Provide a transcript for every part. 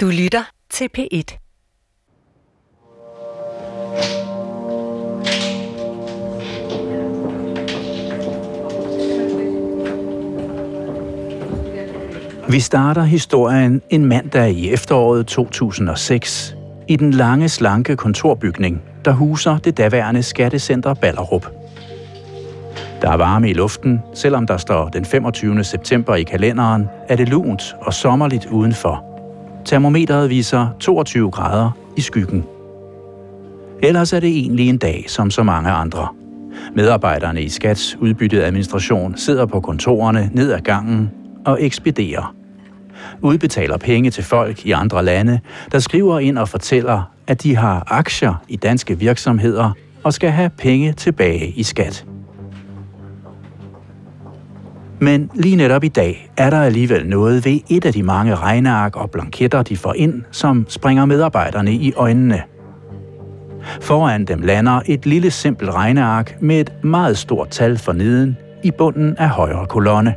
Du lytter til P1. Vi starter historien en mandag i efteråret 2006 i den lange, slanke kontorbygning, der huser det daværende skattecenter Ballerup. Der er varme i luften, selvom der står den 25. september i kalenderen, er det lunt og sommerligt udenfor. Termometeret viser 22 grader i skyggen. Ellers er det egentlig en dag som så mange andre. Medarbejderne i Skats udbyttede administration sidder på kontorerne ned ad gangen og ekspederer. Udbetaler penge til folk i andre lande, der skriver ind og fortæller, at de har aktier i danske virksomheder og skal have penge tilbage i skat. Men lige netop i dag er der alligevel noget ved et af de mange regneark og blanketter, de får ind, som springer medarbejderne i øjnene. Foran dem lander et lille simpelt regneark med et meget stort tal for neden i bunden af højre kolonne.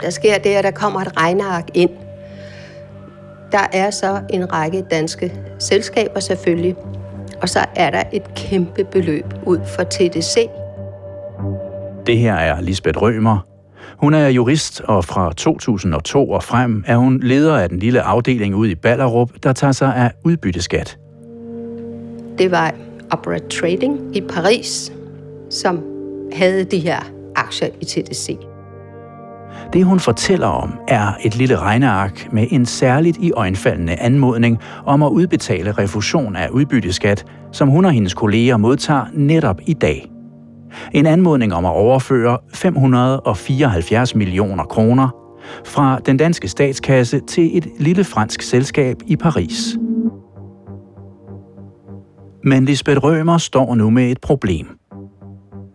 Der sker det, at der kommer et regneark ind. Der er så en række danske selskaber selvfølgelig, og så er der et kæmpe beløb ud for TDC. Det her er Lisbeth Rømer, hun er jurist, og fra 2002 og frem er hun leder af den lille afdeling ude i Ballerup, der tager sig af udbytteskat. Det var Opera Trading i Paris, som havde de her aktier i TDC. Det hun fortæller om er et lille regneark med en særligt i øjenfaldende anmodning om at udbetale refusion af udbytteskat, som hun og hendes kolleger modtager netop i dag. En anmodning om at overføre 574 millioner kroner fra den danske statskasse til et lille fransk selskab i Paris. Men Lisbeth Rømer står nu med et problem.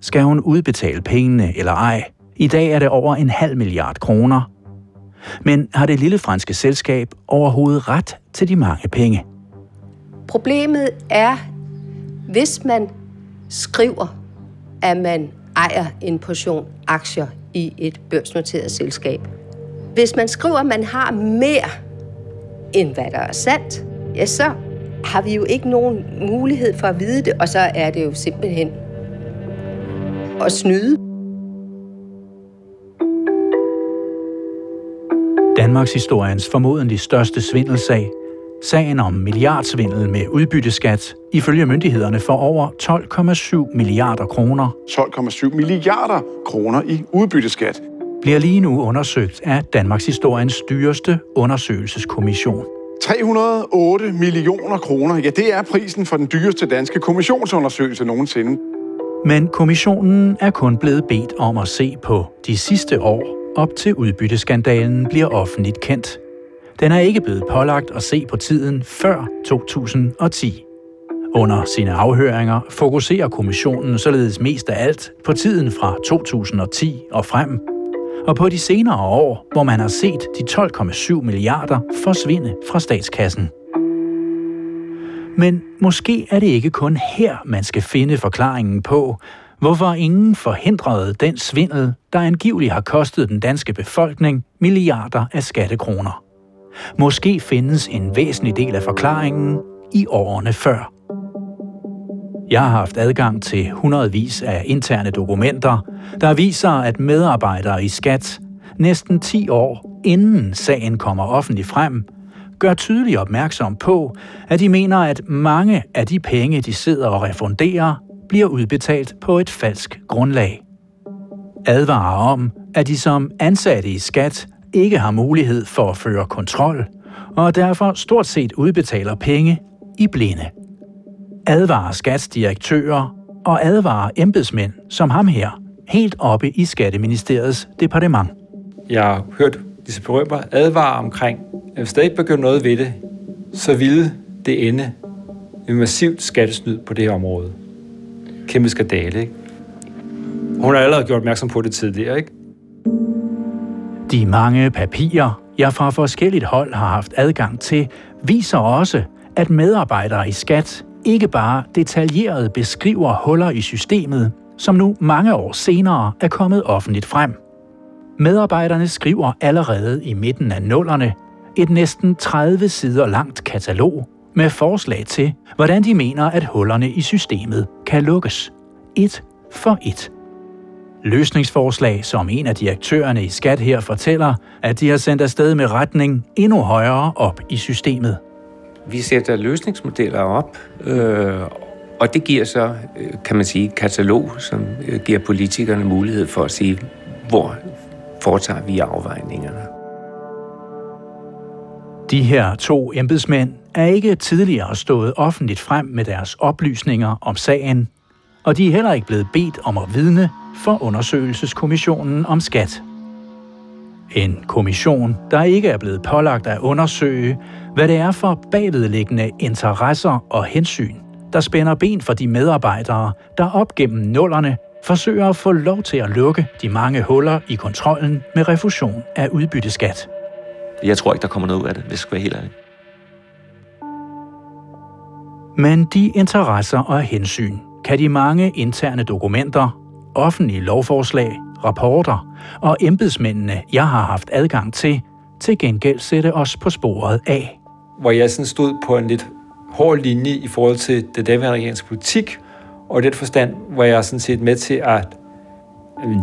Skal hun udbetale pengene eller ej? I dag er det over en halv milliard kroner. Men har det lille franske selskab overhovedet ret til de mange penge? Problemet er, hvis man skriver at man ejer en portion aktier i et børsnoteret selskab. Hvis man skriver, at man har mere end hvad der er sandt, ja, så har vi jo ikke nogen mulighed for at vide det, og så er det jo simpelthen at snyde. Danmarks historiens formodentlig største svindelsag Sagen om milliardsvindel med udbytteskat ifølge myndighederne for over 12,7 milliarder kroner. 12,7 milliarder kroner i udbytteskat bliver lige nu undersøgt af Danmarks historiens dyreste undersøgelseskommission. 308 millioner kroner, ja det er prisen for den dyreste danske kommissionsundersøgelse nogensinde. Men kommissionen er kun blevet bedt om at se på de sidste år op til udbytteskandalen bliver offentligt kendt. Den er ikke blevet pålagt at se på tiden før 2010. Under sine afhøringer fokuserer kommissionen således mest af alt på tiden fra 2010 og frem, og på de senere år, hvor man har set de 12,7 milliarder forsvinde fra statskassen. Men måske er det ikke kun her, man skal finde forklaringen på, hvorfor ingen forhindrede den svindel, der angiveligt har kostet den danske befolkning milliarder af skattekroner. Måske findes en væsentlig del af forklaringen i årene før. Jeg har haft adgang til hundredvis af interne dokumenter, der viser, at medarbejdere i skat næsten 10 år inden sagen kommer offentligt frem, gør tydeligt opmærksom på, at de mener, at mange af de penge, de sidder og refunderer, bliver udbetalt på et falsk grundlag. Advarer om, at de som ansatte i skat ikke har mulighed for at føre kontrol, og derfor stort set udbetaler penge i blinde. Advarer skatsdirektører og advarer embedsmænd som ham her, helt oppe i Skatteministeriets departement. Jeg har hørt disse berømmer advare omkring, at hvis der ikke begynder noget ved det, så ville det ende med massivt skattesnyd på det her område. Kæmpe skandale, ikke? Hun har allerede gjort opmærksom på det tidligere, ikke? De mange papirer, jeg fra forskelligt hold har haft adgang til, viser også, at medarbejdere i skat ikke bare detaljeret beskriver huller i systemet, som nu mange år senere er kommet offentligt frem. Medarbejderne skriver allerede i midten af nullerne et næsten 30 sider langt katalog med forslag til, hvordan de mener, at hullerne i systemet kan lukkes. Et for et. Løsningsforslag, som en af direktørerne i Skat her fortæller, at de har sendt afsted med retning endnu højere op i systemet. Vi sætter løsningsmodeller op, øh, og det giver så, øh, kan man sige, katalog, som øh, giver politikerne mulighed for at sige, hvor foretager vi afvejningerne. De her to embedsmænd er ikke tidligere stået offentligt frem med deres oplysninger om sagen, og de er heller ikke blevet bedt om at vidne for undersøgelseskommissionen om skat. En kommission, der ikke er blevet pålagt at undersøge, hvad det er for bagvedliggende interesser og hensyn, der spænder ben for de medarbejdere, der op gennem nullerne forsøger at få lov til at lukke de mange huller i kontrollen med refusion af udbytteskat. Jeg tror ikke, der kommer noget ud af det, hvis jeg skal være helt ærlig. Men de interesser og hensyn kan de mange interne dokumenter, offentlige lovforslag, rapporter og embedsmændene, jeg har haft adgang til, til gengæld sætte os på sporet af. Hvor jeg sådan stod på en lidt hård linje i forhold til det daværende regerings politik, og i den forstand var jeg sådan set med til at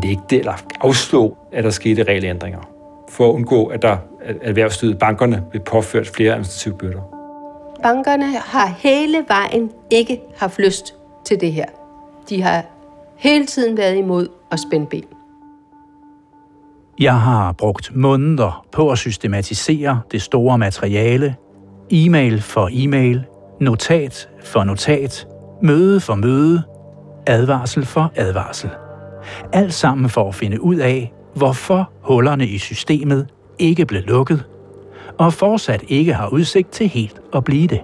nægte eller afslå, at der skete regelændringer, for at undgå, at der at erhvervslivet, bankerne, blev påført flere administrative byrder. Bankerne har hele vejen ikke haft lyst til det her. De har hele tiden været imod at spænde ben. Jeg har brugt måneder på at systematisere det store materiale, e-mail for e-mail, notat for notat, møde for møde, advarsel for advarsel. Alt sammen for at finde ud af, hvorfor hullerne i systemet ikke blev lukket, og fortsat ikke har udsigt til helt at blive det.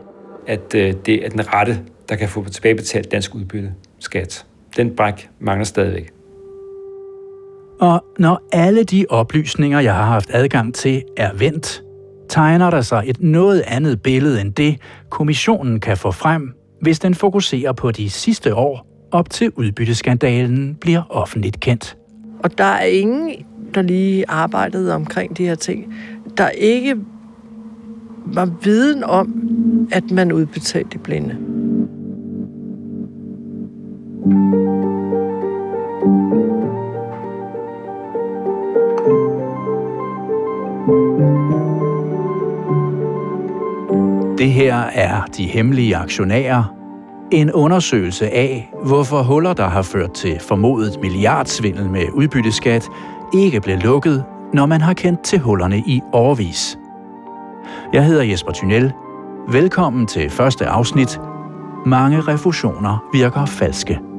At øh, det er den rette, der kan få tilbagebetalt dansk udbytte skat. Den bræk mangler stadigvæk. Og når alle de oplysninger, jeg har haft adgang til, er vendt, tegner der sig et noget andet billede end det, kommissionen kan få frem, hvis den fokuserer på de sidste år, op til udbytteskandalen bliver offentligt kendt. Og der er ingen, der lige arbejdede omkring de her ting, der ikke var viden om, at man udbetalte blinde. Det her er De Hemmelige Aktionærer. En undersøgelse af, hvorfor huller, der har ført til formodet milliardsvindel med udbytteskat, ikke blev lukket, når man har kendt til hullerne i årvis. Jeg hedder Jesper Thunel. Velkommen til første afsnit. Mange refusioner virker falske.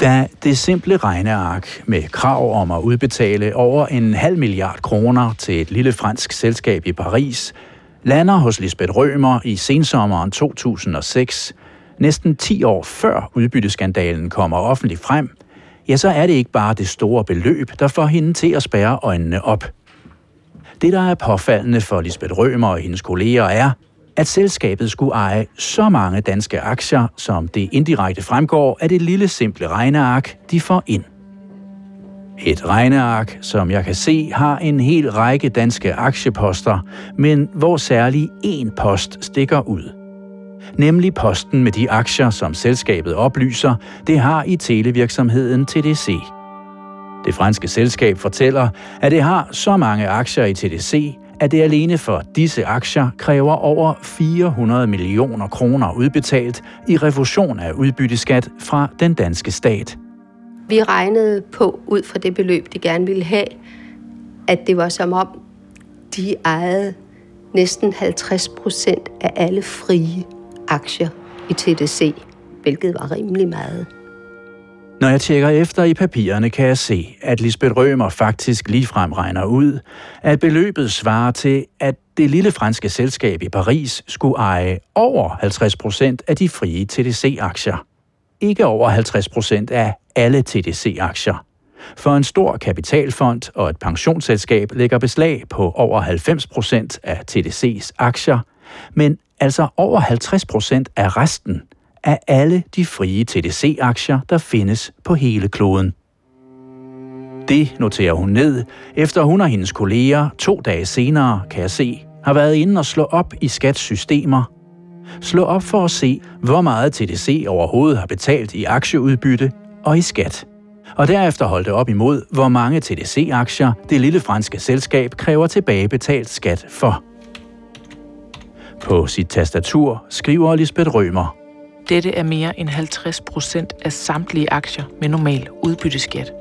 Da det simple regneark med krav om at udbetale over en halv milliard kroner til et lille fransk selskab i Paris lander hos Lisbeth Rømer i sensommeren 2006, næsten 10 år før udbytteskandalen kommer offentligt frem, ja, så er det ikke bare det store beløb, der får hende til at spærre øjnene op. Det, der er påfaldende for Lisbeth Rømer og hendes kolleger, er, at selskabet skulle eje så mange danske aktier, som det indirekte fremgår af det lille simple regneark, de får ind. Et regneark, som jeg kan se, har en hel række danske aktieposter, men hvor særlig én post stikker ud. Nemlig posten med de aktier, som selskabet oplyser, det har i televirksomheden TDC. Det franske selskab fortæller, at det har så mange aktier i TDC, at det alene for disse aktier kræver over 400 millioner kroner udbetalt i refusion af udbytteskat fra den danske stat. Vi regnede på, ud fra det beløb, de gerne ville have, at det var som om, de ejede næsten 50 procent af alle frie aktier i TDC, hvilket var rimelig meget. Når jeg tjekker efter i papirerne, kan jeg se, at Lisbeth Rømer faktisk ligefrem regner ud, at beløbet svarer til, at det lille franske selskab i Paris skulle eje over 50 procent af de frie TDC-aktier. Ikke over 50 procent af alle TDC-aktier. For en stor kapitalfond og et pensionsselskab lægger beslag på over 90 procent af TDC's aktier, men altså over 50 procent af resten – af alle de frie TDC-aktier, der findes på hele kloden. Det noterer hun ned, efter hun og hendes kolleger to dage senere, kan jeg se, har været inde og slå op i skatssystemer. Slå op for at se, hvor meget TDC overhovedet har betalt i aktieudbytte og i skat. Og derefter holdt det op imod, hvor mange TDC-aktier det lille franske selskab kræver tilbagebetalt skat for. På sit tastatur skriver Lisbeth Rømer. Dette er mere end 50 procent af samtlige aktier med normal udbytteskat.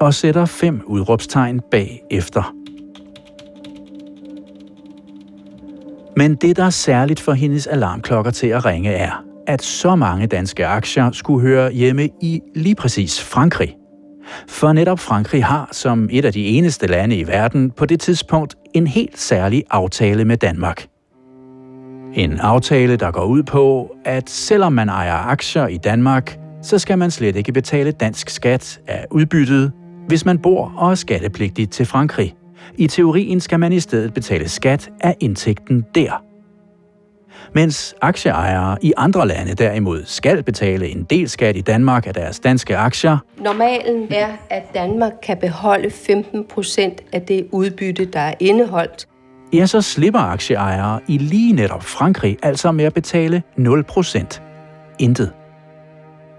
Og sætter fem udråbstegn bag efter. Men det, der er særligt for hendes alarmklokker til at ringe, er, at så mange danske aktier skulle høre hjemme i lige præcis Frankrig. For netop Frankrig har, som et af de eneste lande i verden, på det tidspunkt en helt særlig aftale med Danmark. En aftale, der går ud på, at selvom man ejer aktier i Danmark, så skal man slet ikke betale dansk skat af udbyttet, hvis man bor og er skattepligtig til Frankrig. I teorien skal man i stedet betale skat af indtægten der. Mens aktieejere i andre lande derimod skal betale en del skat i Danmark af deres danske aktier. Normalen er, at Danmark kan beholde 15 procent af det udbytte, der er indeholdt. Ja, så slipper aktieejere i lige netop Frankrig altså med at betale 0%. Intet.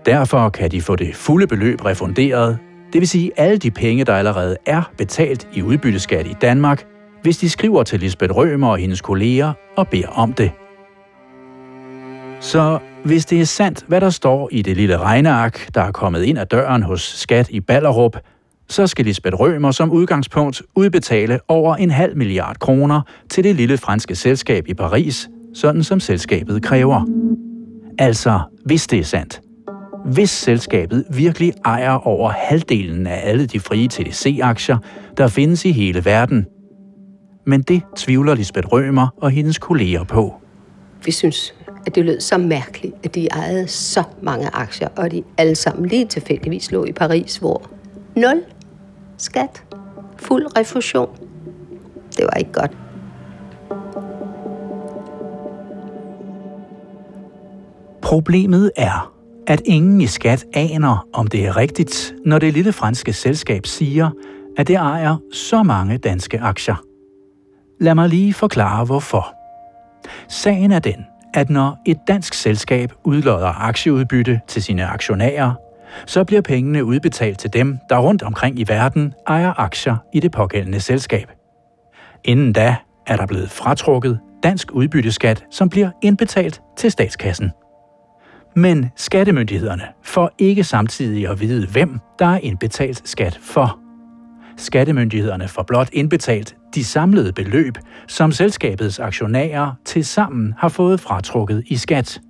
Derfor kan de få det fulde beløb refunderet, det vil sige alle de penge, der allerede er betalt i udbytteskat i Danmark, hvis de skriver til Lisbeth Rømer og hendes kolleger og beder om det. Så hvis det er sandt, hvad der står i det lille regneark, der er kommet ind ad døren hos Skat i Ballerup, så skal Lisbeth Rømer som udgangspunkt udbetale over en halv milliard kroner til det lille franske selskab i Paris, sådan som selskabet kræver. Altså, hvis det er sandt. Hvis selskabet virkelig ejer over halvdelen af alle de frie TDC-aktier, der findes i hele verden. Men det tvivler Lisbeth Rømer og hendes kolleger på. Vi synes, at det lød så mærkeligt, at de ejede så mange aktier, og de alle sammen lige tilfældigvis lå i Paris, hvor nul skat, fuld refusion. Det var ikke godt. Problemet er, at ingen i skat aner, om det er rigtigt, når det lille franske selskab siger, at det ejer så mange danske aktier. Lad mig lige forklare hvorfor. Sagen er den, at når et dansk selskab udlodder aktieudbytte til sine aktionærer, så bliver pengene udbetalt til dem, der rundt omkring i verden ejer aktier i det pågældende selskab. Inden da er der blevet fratrukket dansk udbytteskat, som bliver indbetalt til statskassen. Men skattemyndighederne får ikke samtidig at vide, hvem der er indbetalt skat for. Skattemyndighederne får blot indbetalt de samlede beløb, som selskabets aktionærer til sammen har fået fratrukket i skat.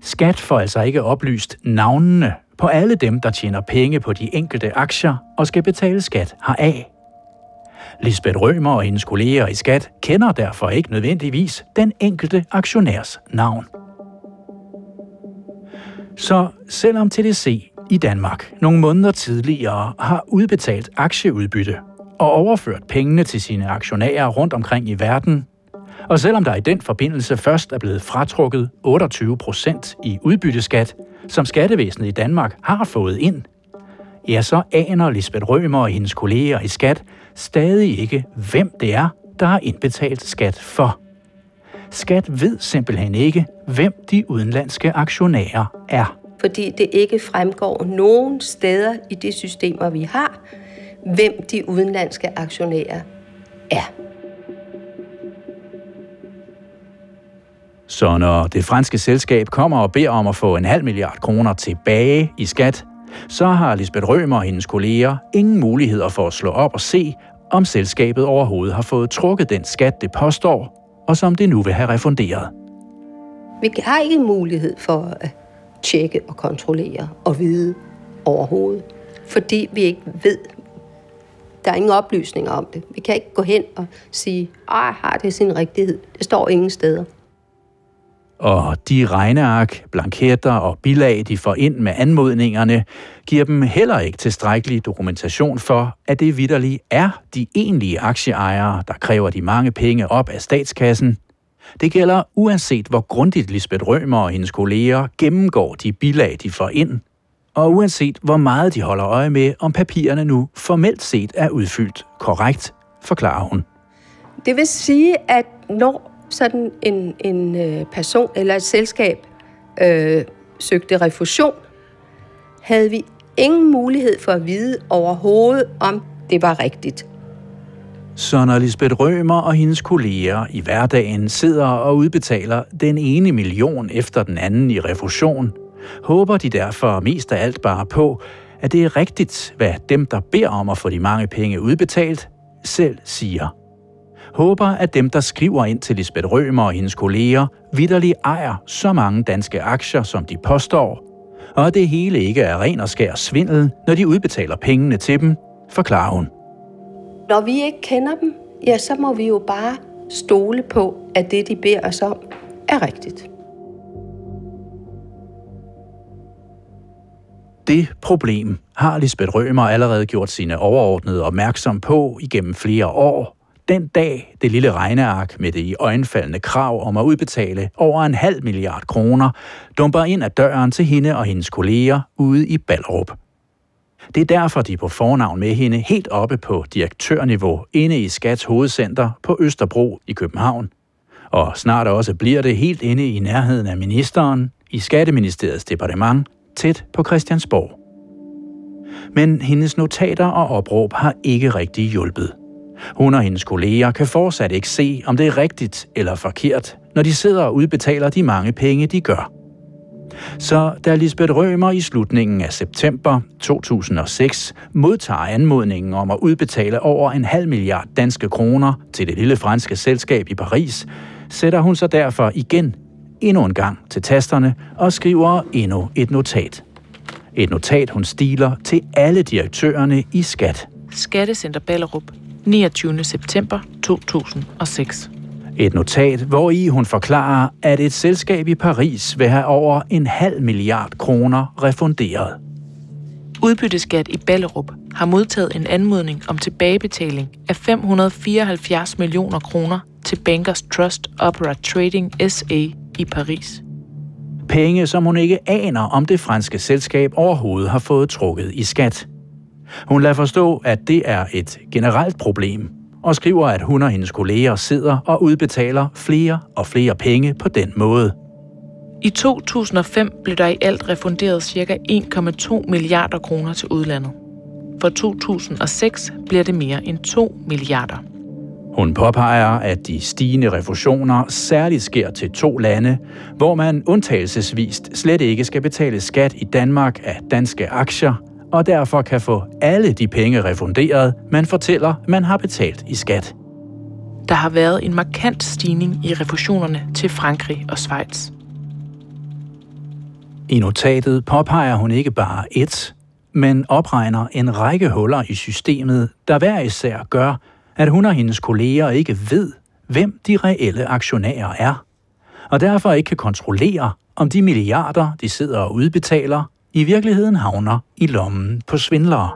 Skat får altså ikke oplyst navnene på alle dem, der tjener penge på de enkelte aktier og skal betale skat heraf. Lisbeth Rømer og hendes kolleger i skat kender derfor ikke nødvendigvis den enkelte aktionærs navn. Så selvom TDC i Danmark nogle måneder tidligere har udbetalt aktieudbytte og overført pengene til sine aktionærer rundt omkring i verden, og selvom der i den forbindelse først er blevet fratrukket 28 procent i udbytteskat, som skattevæsenet i Danmark har fået ind, ja, så aner Lisbeth Rømer og hendes kolleger i skat stadig ikke, hvem det er, der har indbetalt skat for. Skat ved simpelthen ikke, hvem de udenlandske aktionærer er. Fordi det ikke fremgår nogen steder i de systemer, vi har, hvem de udenlandske aktionærer er. Så når det franske selskab kommer og beder om at få en halv milliard kroner tilbage i skat, så har Lisbeth Rømer og hendes kolleger ingen muligheder for at slå op og se, om selskabet overhovedet har fået trukket den skat, det påstår, og som det nu vil have refunderet. Vi har ikke mulighed for at tjekke og kontrollere og vide overhovedet, fordi vi ikke ved, der er ingen oplysninger om det. Vi kan ikke gå hen og sige, at har det sin rigtighed. Det står ingen steder. Og de regneark, blanketter og bilag, de får ind med anmodningerne, giver dem heller ikke tilstrækkelig dokumentation for, at det vidderligt er de egentlige aktieejere, der kræver de mange penge op af statskassen. Det gælder uanset hvor grundigt Lisbeth Rømer og hendes kolleger gennemgår de bilag, de får ind, Og uanset hvor meget de holder øje med, om papirerne nu formelt set er udfyldt korrekt, forklarer hun. Det vil sige, at når sådan en, en øh, person eller et selskab øh, søgte refusion, havde vi ingen mulighed for at vide overhovedet, om det var rigtigt. Så når Lisbeth Rømer og hendes kolleger i hverdagen sidder og udbetaler den ene million efter den anden i refusion, håber de derfor mest af alt bare på, at det er rigtigt, hvad dem, der beder om at få de mange penge udbetalt, selv siger. Håber, at dem, der skriver ind til Lisbeth Rømer og hendes kolleger, vidderligt ejer så mange danske aktier, som de påstår, og at det hele ikke er ren og skær svindel, når de udbetaler pengene til dem, forklarer hun. Når vi ikke kender dem, ja, så må vi jo bare stole på, at det, de beder os om, er rigtigt. Det problem har Lisbeth Rømer allerede gjort sine overordnede opmærksom på igennem flere år. Den dag det lille regneark med det i øjenfaldende krav om at udbetale over en halv milliard kroner dumper ind ad døren til hende og hendes kolleger ude i Ballerup. Det er derfor, de er på fornavn med hende helt oppe på direktørniveau inde i Skats hovedcenter på Østerbro i København. Og snart også bliver det helt inde i nærheden af ministeren i Skatteministeriets departement tæt på Christiansborg. Men hendes notater og opråb har ikke rigtig hjulpet. Hun og hendes kolleger kan fortsat ikke se, om det er rigtigt eller forkert, når de sidder og udbetaler de mange penge, de gør. Så da Lisbeth Rømer i slutningen af september 2006 modtager anmodningen om at udbetale over en halv milliard danske kroner til det lille franske selskab i Paris, sætter hun sig derfor igen endnu en gang til tasterne og skriver endnu et notat. Et notat, hun stiler til alle direktørerne i Skat. Skattecenter Ballerup, 29. september 2006. Et notat, hvor i hun forklarer, at et selskab i Paris vil have over en halv milliard kroner refunderet. Udbytteskat i Ballerup har modtaget en anmodning om tilbagebetaling af 574 millioner kroner til Bankers Trust Opera Trading SA i Paris. Penge, som hun ikke aner, om det franske selskab overhovedet har fået trukket i skat. Hun lader forstå, at det er et generelt problem, og skriver, at hun og hendes kolleger sidder og udbetaler flere og flere penge på den måde. I 2005 blev der i alt refunderet ca. 1,2 milliarder kroner til udlandet. For 2006 bliver det mere end 2 milliarder. Hun påpeger, at de stigende refusioner særligt sker til to lande, hvor man undtagelsesvist slet ikke skal betale skat i Danmark af danske aktier, og derfor kan få alle de penge refunderet, man fortæller, man har betalt i skat. Der har været en markant stigning i refusionerne til Frankrig og Schweiz. I notatet påpeger hun ikke bare et, men opregner en række huller i systemet, der hver især gør, at hun og hendes kolleger ikke ved, hvem de reelle aktionærer er, og derfor ikke kan kontrollere, om de milliarder, de sidder og udbetaler, i virkeligheden havner i lommen på svindlere.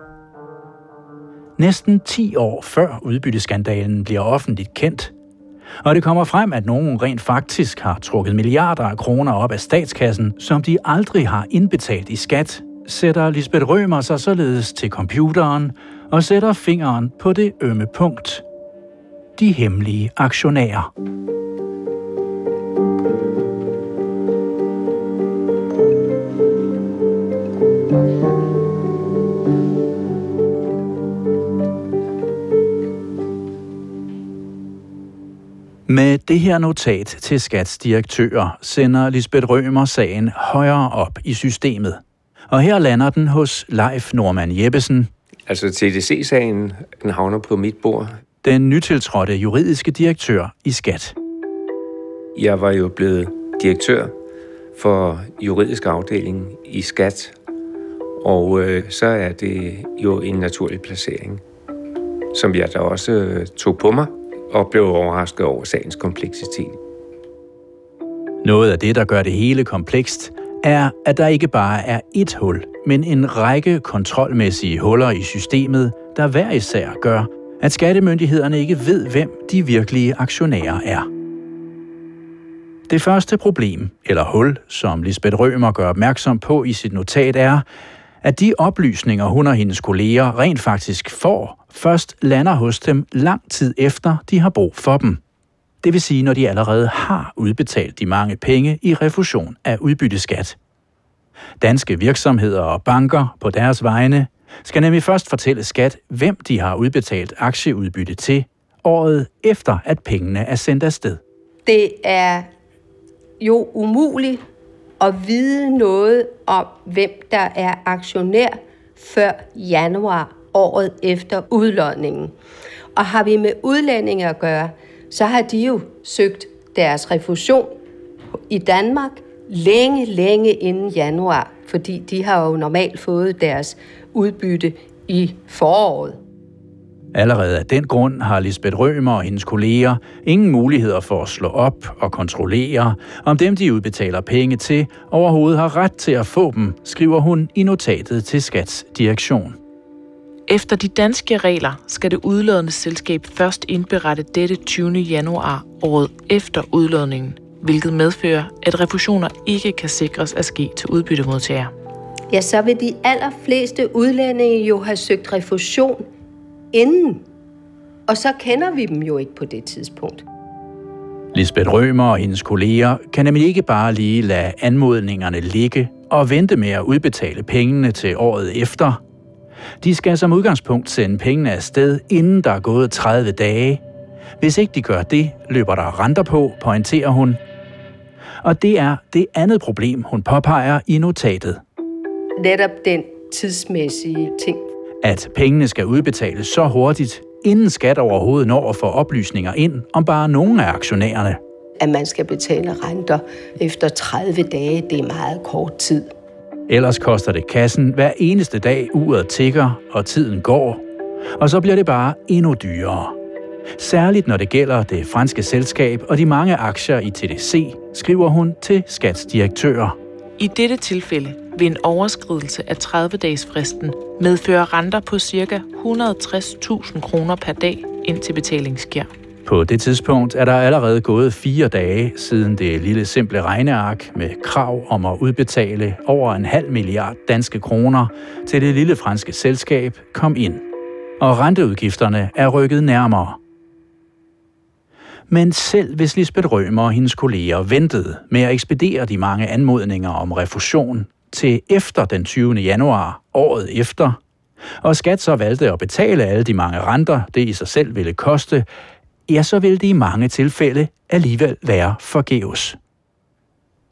Næsten 10 år før udbytteskandalen bliver offentligt kendt, og det kommer frem, at nogen rent faktisk har trukket milliarder af kroner op af statskassen, som de aldrig har indbetalt i skat, sætter Lisbeth Rømer sig således til computeren og sætter fingeren på det ømme punkt. De hemmelige aktionærer. Med det her notat til Skats direktører sender Lisbeth Rømer sagen højere op i systemet. Og her lander den hos Leif Norman Jeppesen. Altså TDC-sagen, den havner på mit bord. Den nytiltrådte juridiske direktør i Skat. Jeg var jo blevet direktør for juridisk afdeling i Skat, og øh, så er det jo en naturlig placering, som jeg da også øh, tog på mig og blev overrasket over sagens kompleksitet. Noget af det, der gør det hele komplekst, er, at der ikke bare er ét hul, men en række kontrolmæssige huller i systemet, der hver især gør, at skattemyndighederne ikke ved, hvem de virkelige aktionærer er. Det første problem, eller hul, som Lisbeth Rømer gør opmærksom på i sit notat, er, at de oplysninger, hun og hendes kolleger rent faktisk får, først lander hos dem lang tid efter, de har brug for dem. Det vil sige, når de allerede har udbetalt de mange penge i refusion af udbytteskat. Danske virksomheder og banker på deres vegne skal nemlig først fortælle skat, hvem de har udbetalt aktieudbytte til, året efter, at pengene er sendt afsted. Det er jo umuligt at vide noget om, hvem der er aktionær før januar året efter udlodningen. Og har vi med udlændinge at gøre, så har de jo søgt deres refusion i Danmark længe, længe inden januar, fordi de har jo normalt fået deres udbytte i foråret. Allerede af den grund har Lisbeth Rømer og hendes kolleger ingen muligheder for at slå op og kontrollere, om dem de udbetaler penge til overhovedet har ret til at få dem, skriver hun i notatet til Skats direktion. Efter de danske regler skal det udlodende selskab først indberette dette 20. januar året efter udlodningen, hvilket medfører, at refusioner ikke kan sikres at ske til udbyttemodtagere. Ja, så vil de allerfleste udlændinge jo have søgt refusion inden. Og så kender vi dem jo ikke på det tidspunkt. Lisbeth Rømer og hendes kolleger kan nemlig ikke bare lige lade anmodningerne ligge og vente med at udbetale pengene til året efter. De skal som udgangspunkt sende pengene afsted, inden der er gået 30 dage. Hvis ikke de gør det, løber der renter på, pointerer hun. Og det er det andet problem, hun påpeger i notatet. Netop den tidsmæssige ting at pengene skal udbetales så hurtigt, inden skat overhovedet når at få oplysninger ind om bare nogle af aktionærerne. At man skal betale renter efter 30 dage, det er meget kort tid. Ellers koster det kassen hver eneste dag uret tigger, og tiden går. Og så bliver det bare endnu dyrere. Særligt når det gælder det franske selskab og de mange aktier i TDC, skriver hun til Skats direktør. I dette tilfælde vil en overskridelse af 30-dages-fristen medføre renter på ca. 160.000 kroner per dag, indtil betaling sker. På det tidspunkt er der allerede gået fire dage siden det lille simple regneark med krav om at udbetale over en halv milliard danske kroner til det lille franske selskab kom ind. Og renteudgifterne er rykket nærmere. Men selv hvis Lisbeth Rømer og hendes kolleger ventede med at ekspedere de mange anmodninger om refusion til efter den 20. januar året efter, og skat så valgte at betale alle de mange renter, det i sig selv ville koste, ja, så ville det i mange tilfælde alligevel være forgæves.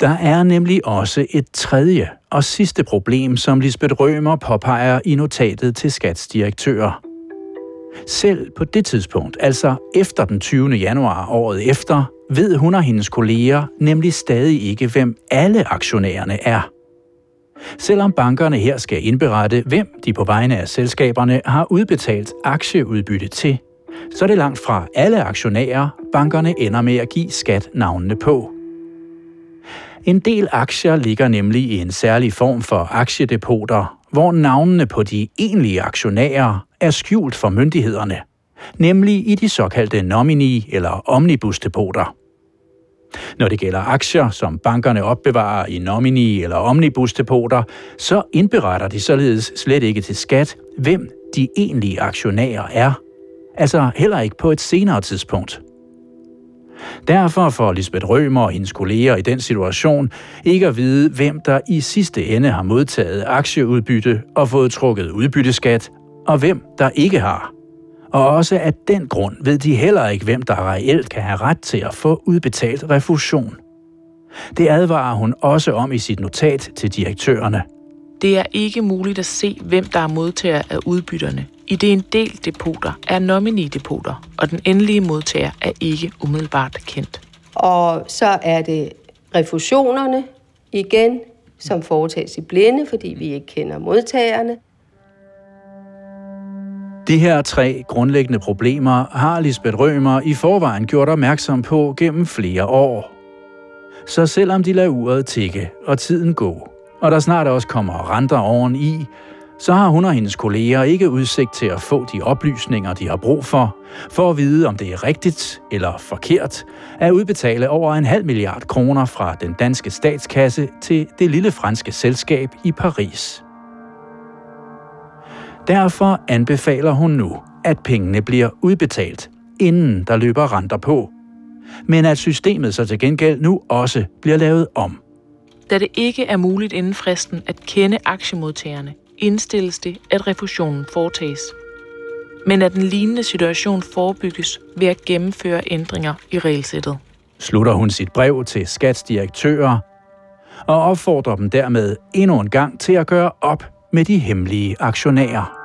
Der er nemlig også et tredje og sidste problem, som Lisbeth Rømer påpeger i notatet til skatsdirektører. Selv på det tidspunkt, altså efter den 20. januar året efter, ved hun og hendes kolleger nemlig stadig ikke, hvem alle aktionærerne er. Selvom bankerne her skal indberette, hvem de på vegne af selskaberne har udbetalt aktieudbytte til, så er det langt fra alle aktionærer, bankerne ender med at give skat navnene på. En del aktier ligger nemlig i en særlig form for aktiedepoter, hvor navnene på de egentlige aktionærer er skjult for myndighederne, nemlig i de såkaldte nomini- eller omnibusdepoter. Når det gælder aktier, som bankerne opbevarer i nomini- eller omnibusdepoter, så indberetter de således slet ikke til skat, hvem de egentlige aktionærer er. Altså heller ikke på et senere tidspunkt. Derfor får Lisbeth Rømer og hendes kolleger i den situation ikke at vide, hvem der i sidste ende har modtaget aktieudbytte og fået trukket udbytteskat, og hvem der ikke har. Og også af den grund ved de heller ikke, hvem der reelt kan have ret til at få udbetalt refusion. Det advarer hun også om i sit notat til direktørerne. Det er ikke muligt at se, hvem der er modtager af udbytterne, i det en del depoter er nomini-depoter, og den endelige modtager er ikke umiddelbart kendt. Og så er det refusionerne igen, som foretages i blinde, fordi vi ikke kender modtagerne. De her tre grundlæggende problemer har Lisbeth Rømer i forvejen gjort opmærksom på gennem flere år. Så selvom de lader uret tikke og tiden gå, og der snart også kommer renter oveni, så har hun og hendes kolleger ikke udsigt til at få de oplysninger, de har brug for, for at vide, om det er rigtigt eller forkert, at udbetale over en halv milliard kroner fra den danske statskasse til det lille franske selskab i Paris. Derfor anbefaler hun nu, at pengene bliver udbetalt, inden der løber renter på. Men at systemet så til gengæld nu også bliver lavet om. Da det ikke er muligt inden fristen at kende aktiemodtagerne, indstilles det, at refusionen foretages. Men at den lignende situation forebygges ved at gennemføre ændringer i regelsættet. Slutter hun sit brev til skatsdirektører og opfordrer dem dermed endnu en gang til at gøre op med de hemmelige aktionærer.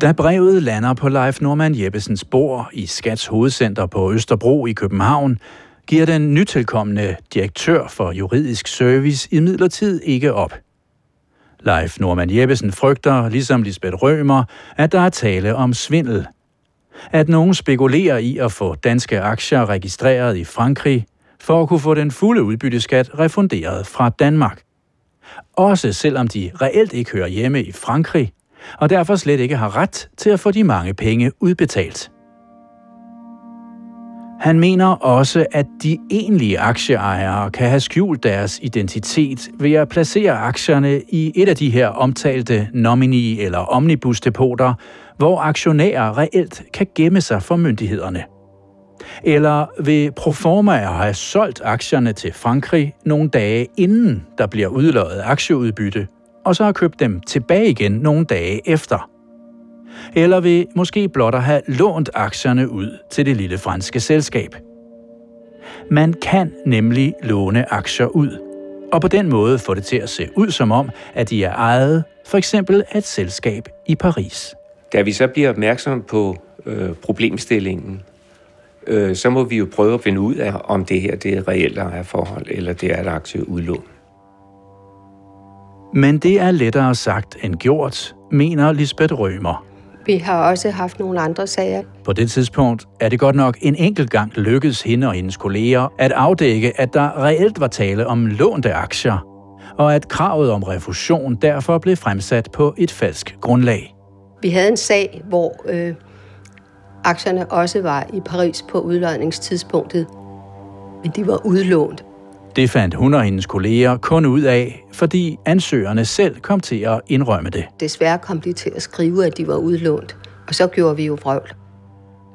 Da brevet lander på Leif Norman Jeppesens bord i Skats hovedcenter på Østerbro i København, giver den nytilkommende direktør for juridisk service i midlertid ikke op. Leif Norman Jeppesen frygter, ligesom Lisbeth Rømer, at der er tale om svindel. At nogen spekulerer i at få danske aktier registreret i Frankrig, for at kunne få den fulde udbytteskat refunderet fra Danmark. Også selvom de reelt ikke hører hjemme i Frankrig, og derfor slet ikke har ret til at få de mange penge udbetalt. Han mener også, at de egentlige aktieejere kan have skjult deres identitet ved at placere aktierne i et af de her omtalte nomini- eller omnibusdepoter, hvor aktionærer reelt kan gemme sig for myndighederne. Eller ved proforma at have solgt aktierne til Frankrig nogle dage inden der bliver udløjet aktieudbytte, og så har købt dem tilbage igen nogle dage efter. Eller vil måske blot at have lånt aktierne ud til det lille franske selskab. Man kan nemlig låne aktier ud, og på den måde få det til at se ud som om, at de er ejet for eksempel af et selskab i Paris. Da vi så bliver opmærksom på øh, problemstillingen, øh, så må vi jo prøve at finde ud af, om det her det er reelt ejerforhold, eller det er et aktieudlån. Men det er lettere sagt end gjort, mener Lisbeth Rømer. Vi har også haft nogle andre sager. På det tidspunkt er det godt nok en enkelt gang lykkedes hende og hendes kolleger at afdække, at der reelt var tale om lånte aktier, og at kravet om refusion derfor blev fremsat på et falsk grundlag. Vi havde en sag, hvor øh, aktierne også var i Paris på udløjningstidspunktet, men de var udlånt. Det fandt hun og hendes kolleger kun ud af, fordi ansøgerne selv kom til at indrømme det. Desværre kom de til at skrive, at de var udlånt, og så gjorde vi jo vrøvl.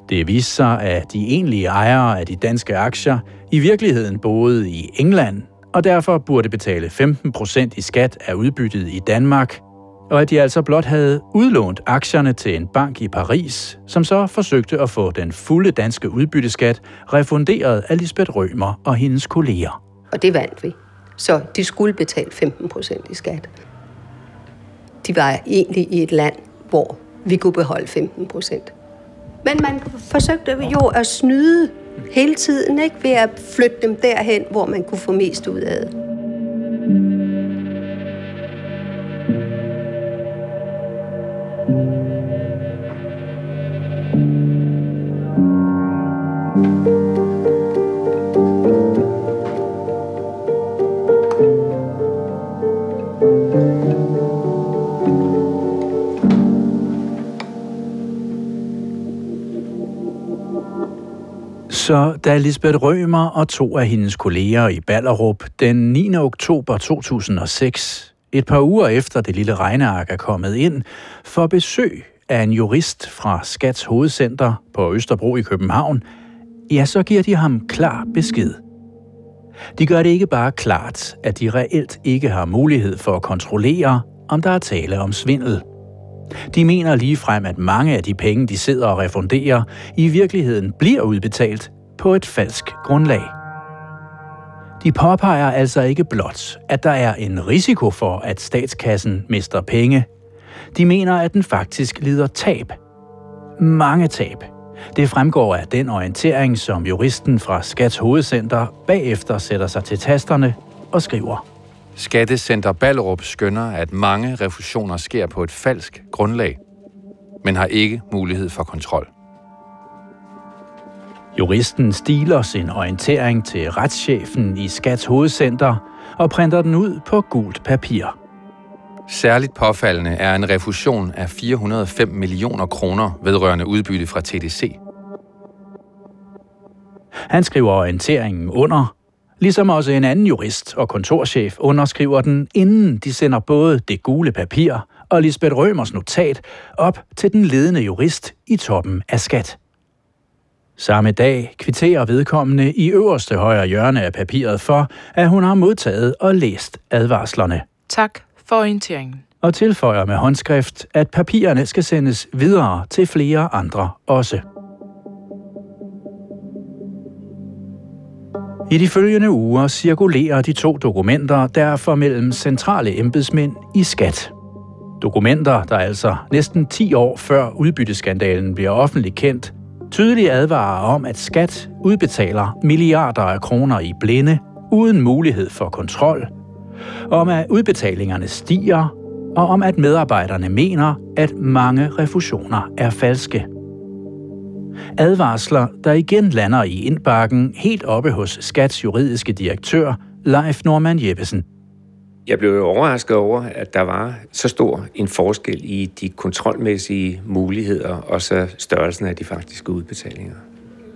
Det viste sig, at de egentlige ejere af de danske aktier i virkeligheden boede i England, og derfor burde betale 15 procent i skat af udbyttet i Danmark, og at de altså blot havde udlånt aktierne til en bank i Paris, som så forsøgte at få den fulde danske udbytteskat refunderet af Lisbeth Rømer og hendes kolleger. Og det vandt vi. Så de skulle betale 15 procent i skat. De var egentlig i et land, hvor vi kunne beholde 15 procent. Men man forsøgte jo at snyde hele tiden, ikke? ved at flytte dem derhen, hvor man kunne få mest ud af det. Så da Lisbeth Rømer og to af hendes kolleger i Ballerup den 9. oktober 2006, et par uger efter det lille regneark er kommet ind, får besøg af en jurist fra Skats hovedcenter på Østerbro i København, ja, så giver de ham klar besked. De gør det ikke bare klart, at de reelt ikke har mulighed for at kontrollere, om der er tale om svindel. De mener lige frem, at mange af de penge, de sidder og refunderer, i virkeligheden bliver udbetalt på et falsk grundlag. De påpeger altså ikke blot, at der er en risiko for, at statskassen mister penge. De mener, at den faktisk lider tab. Mange tab. Det fremgår af den orientering, som juristen fra Skats hovedcenter bagefter sætter sig til tasterne og skriver. Skattecenter Ballerup skønner, at mange refusioner sker på et falsk grundlag, men har ikke mulighed for kontrol. Juristen stiler sin orientering til retschefen i Skats hovedcenter, og printer den ud på gult papir. Særligt påfaldende er en refusion af 405 millioner kroner vedrørende udbytte fra TDC. Han skriver orienteringen under, ligesom også en anden jurist og kontorchef underskriver den, inden de sender både det gule papir og Lisbeth Rømers notat op til den ledende jurist i toppen af skat. Samme dag kvitterer vedkommende i øverste højre hjørne af papiret for, at hun har modtaget og læst advarslerne. Tak for orienteringen. Og tilføjer med håndskrift, at papirerne skal sendes videre til flere andre også. I de følgende uger cirkulerer de to dokumenter derfor mellem centrale embedsmænd i skat. Dokumenter, der altså næsten 10 år før udbytteskandalen bliver offentligt kendt, tydeligt advarer om, at skat udbetaler milliarder af kroner i blinde, uden mulighed for kontrol, om at udbetalingerne stiger, og om at medarbejderne mener, at mange refusioner er falske. Advarsler, der igen lander i indbakken helt oppe hos Skats juridiske direktør, Leif Norman Jeppesen. Jeg blev overrasket over, at der var så stor en forskel i de kontrolmæssige muligheder og så størrelsen af de faktiske udbetalinger.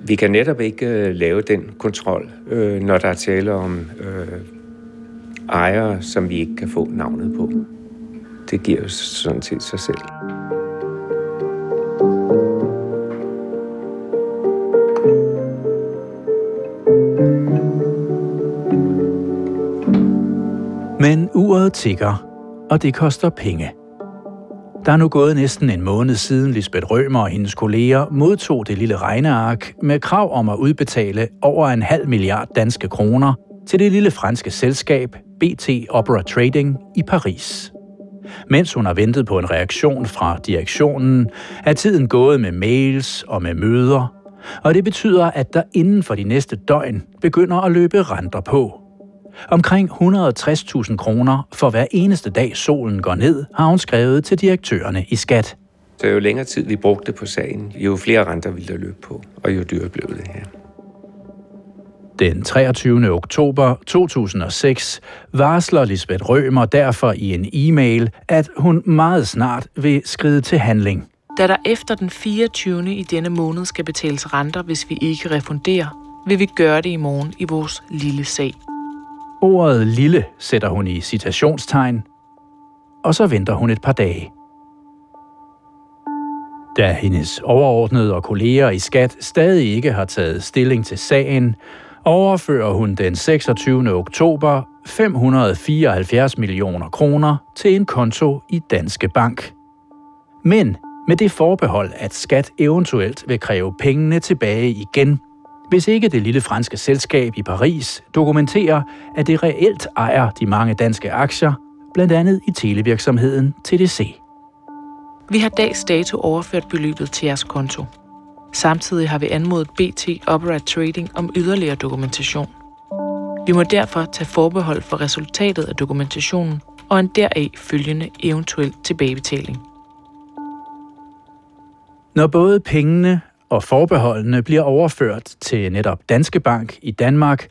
Vi kan netop ikke øh, lave den kontrol, øh, når der er tale om øh, ejere, som vi ikke kan få navnet på. Det giver jo sådan set sig selv. Men uret tigger, og det koster penge. Der er nu gået næsten en måned siden Lisbeth Rømer og hendes kolleger modtog det lille regneark med krav om at udbetale over en halv milliard danske kroner til det lille franske selskab BT Opera Trading i Paris. Mens hun har ventet på en reaktion fra direktionen, er tiden gået med mails og med møder, og det betyder, at der inden for de næste døgn begynder at løbe renter på – Omkring 160.000 kroner for hver eneste dag solen går ned, har hun skrevet til direktørerne i skat. Så jo længere tid vi brugte på sagen, jo flere renter ville der løbe på, og jo dyrere blev det her. Den 23. oktober 2006 varsler Lisbeth Rømer derfor i en e-mail, at hun meget snart vil skride til handling. Da der efter den 24. i denne måned skal betales renter, hvis vi ikke refunderer, vil vi gøre det i morgen i vores lille sag. Ordet lille sætter hun i citationstegn, og så venter hun et par dage. Da hendes overordnede og kolleger i skat stadig ikke har taget stilling til sagen, overfører hun den 26. oktober 574 millioner kroner til en konto i Danske Bank. Men med det forbehold, at skat eventuelt vil kræve pengene tilbage igen hvis ikke det lille franske selskab i Paris dokumenterer, at det reelt ejer de mange danske aktier, blandt andet i televirksomheden TDC. Vi har dags dato overført beløbet til jeres konto. Samtidig har vi anmodet BT Opera Trading om yderligere dokumentation. Vi må derfor tage forbehold for resultatet af dokumentationen og en deraf følgende eventuel tilbagebetaling. Når både pengene og forbeholdene bliver overført til netop Danske Bank i Danmark,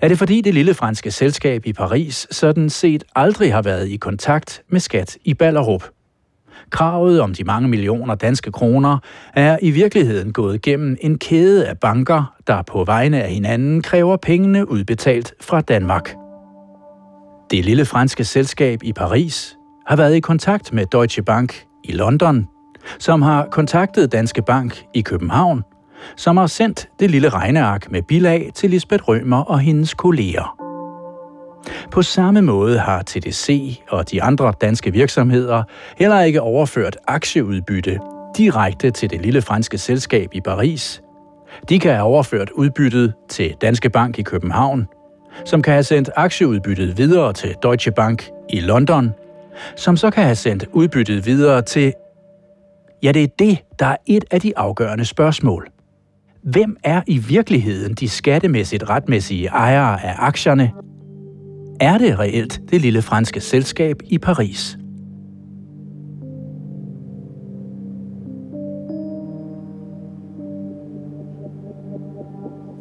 er det fordi det lille franske selskab i Paris sådan set aldrig har været i kontakt med skat i Ballerup. Kravet om de mange millioner danske kroner er i virkeligheden gået gennem en kæde af banker, der på vegne af hinanden kræver pengene udbetalt fra Danmark. Det lille franske selskab i Paris har været i kontakt med Deutsche Bank i London som har kontaktet Danske Bank i København, som har sendt det lille regneark med bilag til Lisbeth Rømer og hendes kolleger. På samme måde har TDC og de andre danske virksomheder heller ikke overført aktieudbytte direkte til det lille franske selskab i Paris. De kan have overført udbyttet til Danske Bank i København, som kan have sendt aktieudbyttet videre til Deutsche Bank i London, som så kan have sendt udbyttet videre til Ja, det er det, der er et af de afgørende spørgsmål. Hvem er i virkeligheden de skattemæssigt retmæssige ejere af aktierne? Er det reelt det lille franske selskab i Paris?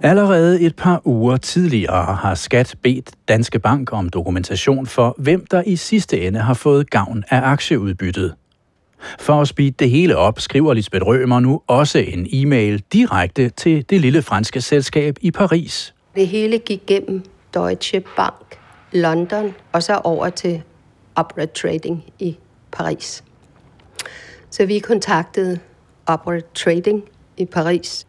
Allerede et par uger tidligere har Skat bedt Danske Bank om dokumentation for, hvem der i sidste ende har fået gavn af aktieudbyttet. For at speede det hele op, skriver Lisbeth Rømer nu også en e-mail direkte til det lille franske selskab i Paris. Det hele gik gennem Deutsche Bank, London og så over til Opera Trading i Paris. Så vi kontaktede Opera Trading i Paris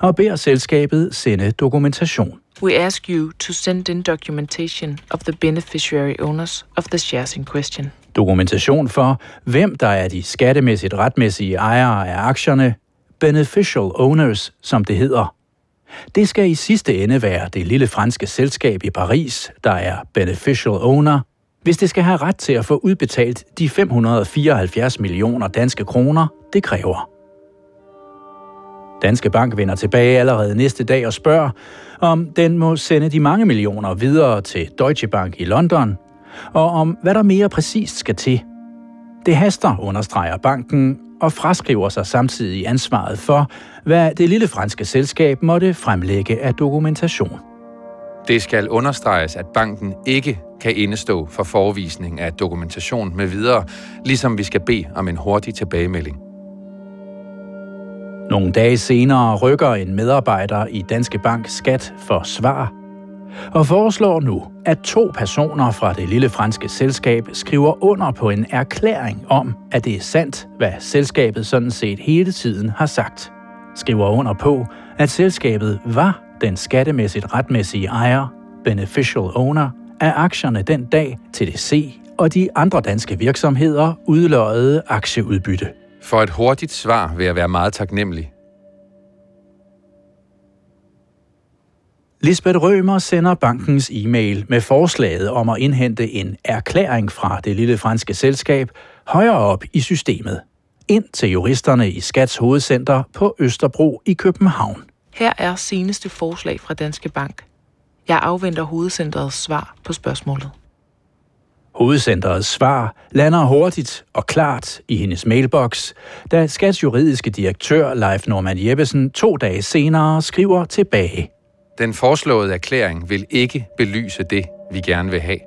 og beder selskabet sende dokumentation. We ask you to send in documentation of the beneficiary owners of the shares in question. Dokumentation for, hvem der er de skattemæssigt retmæssige ejere af aktierne, beneficial owners, som det hedder. Det skal i sidste ende være det lille franske selskab i Paris, der er beneficial owner, hvis det skal have ret til at få udbetalt de 574 millioner danske kroner, det kræver. Danske Bank vender tilbage allerede næste dag og spørger, om den må sende de mange millioner videre til Deutsche Bank i London, og om hvad der mere præcist skal til. Det haster, understreger banken, og fraskriver sig samtidig ansvaret for, hvad det lille franske selskab måtte fremlægge af dokumentation. Det skal understreges, at banken ikke kan indestå for forvisning af dokumentation med videre, ligesom vi skal bede om en hurtig tilbagemelding. Nogle dage senere rykker en medarbejder i Danske Bank Skat for svar og foreslår nu, at to personer fra det lille franske selskab skriver under på en erklæring om, at det er sandt, hvad selskabet sådan set hele tiden har sagt. Skriver under på, at selskabet var den skattemæssigt retmæssige ejer, beneficial owner, af aktierne den dag TDC og de andre danske virksomheder udløjede aktieudbytte. For et hurtigt svar vil jeg være meget taknemmelig. Lisbeth Rømer sender bankens e-mail med forslaget om at indhente en erklæring fra det lille franske selskab højere op i systemet, ind til juristerne i Skats hovedcenter på Østerbro i København. Her er seneste forslag fra Danske Bank. Jeg afventer hovedcenterets svar på spørgsmålet. Hovedcenterets svar lander hurtigt og klart i hendes mailbox, da Skats juridiske direktør Leif Norman Jeppesen to dage senere skriver tilbage. Den foreslåede erklæring vil ikke belyse det, vi gerne vil have.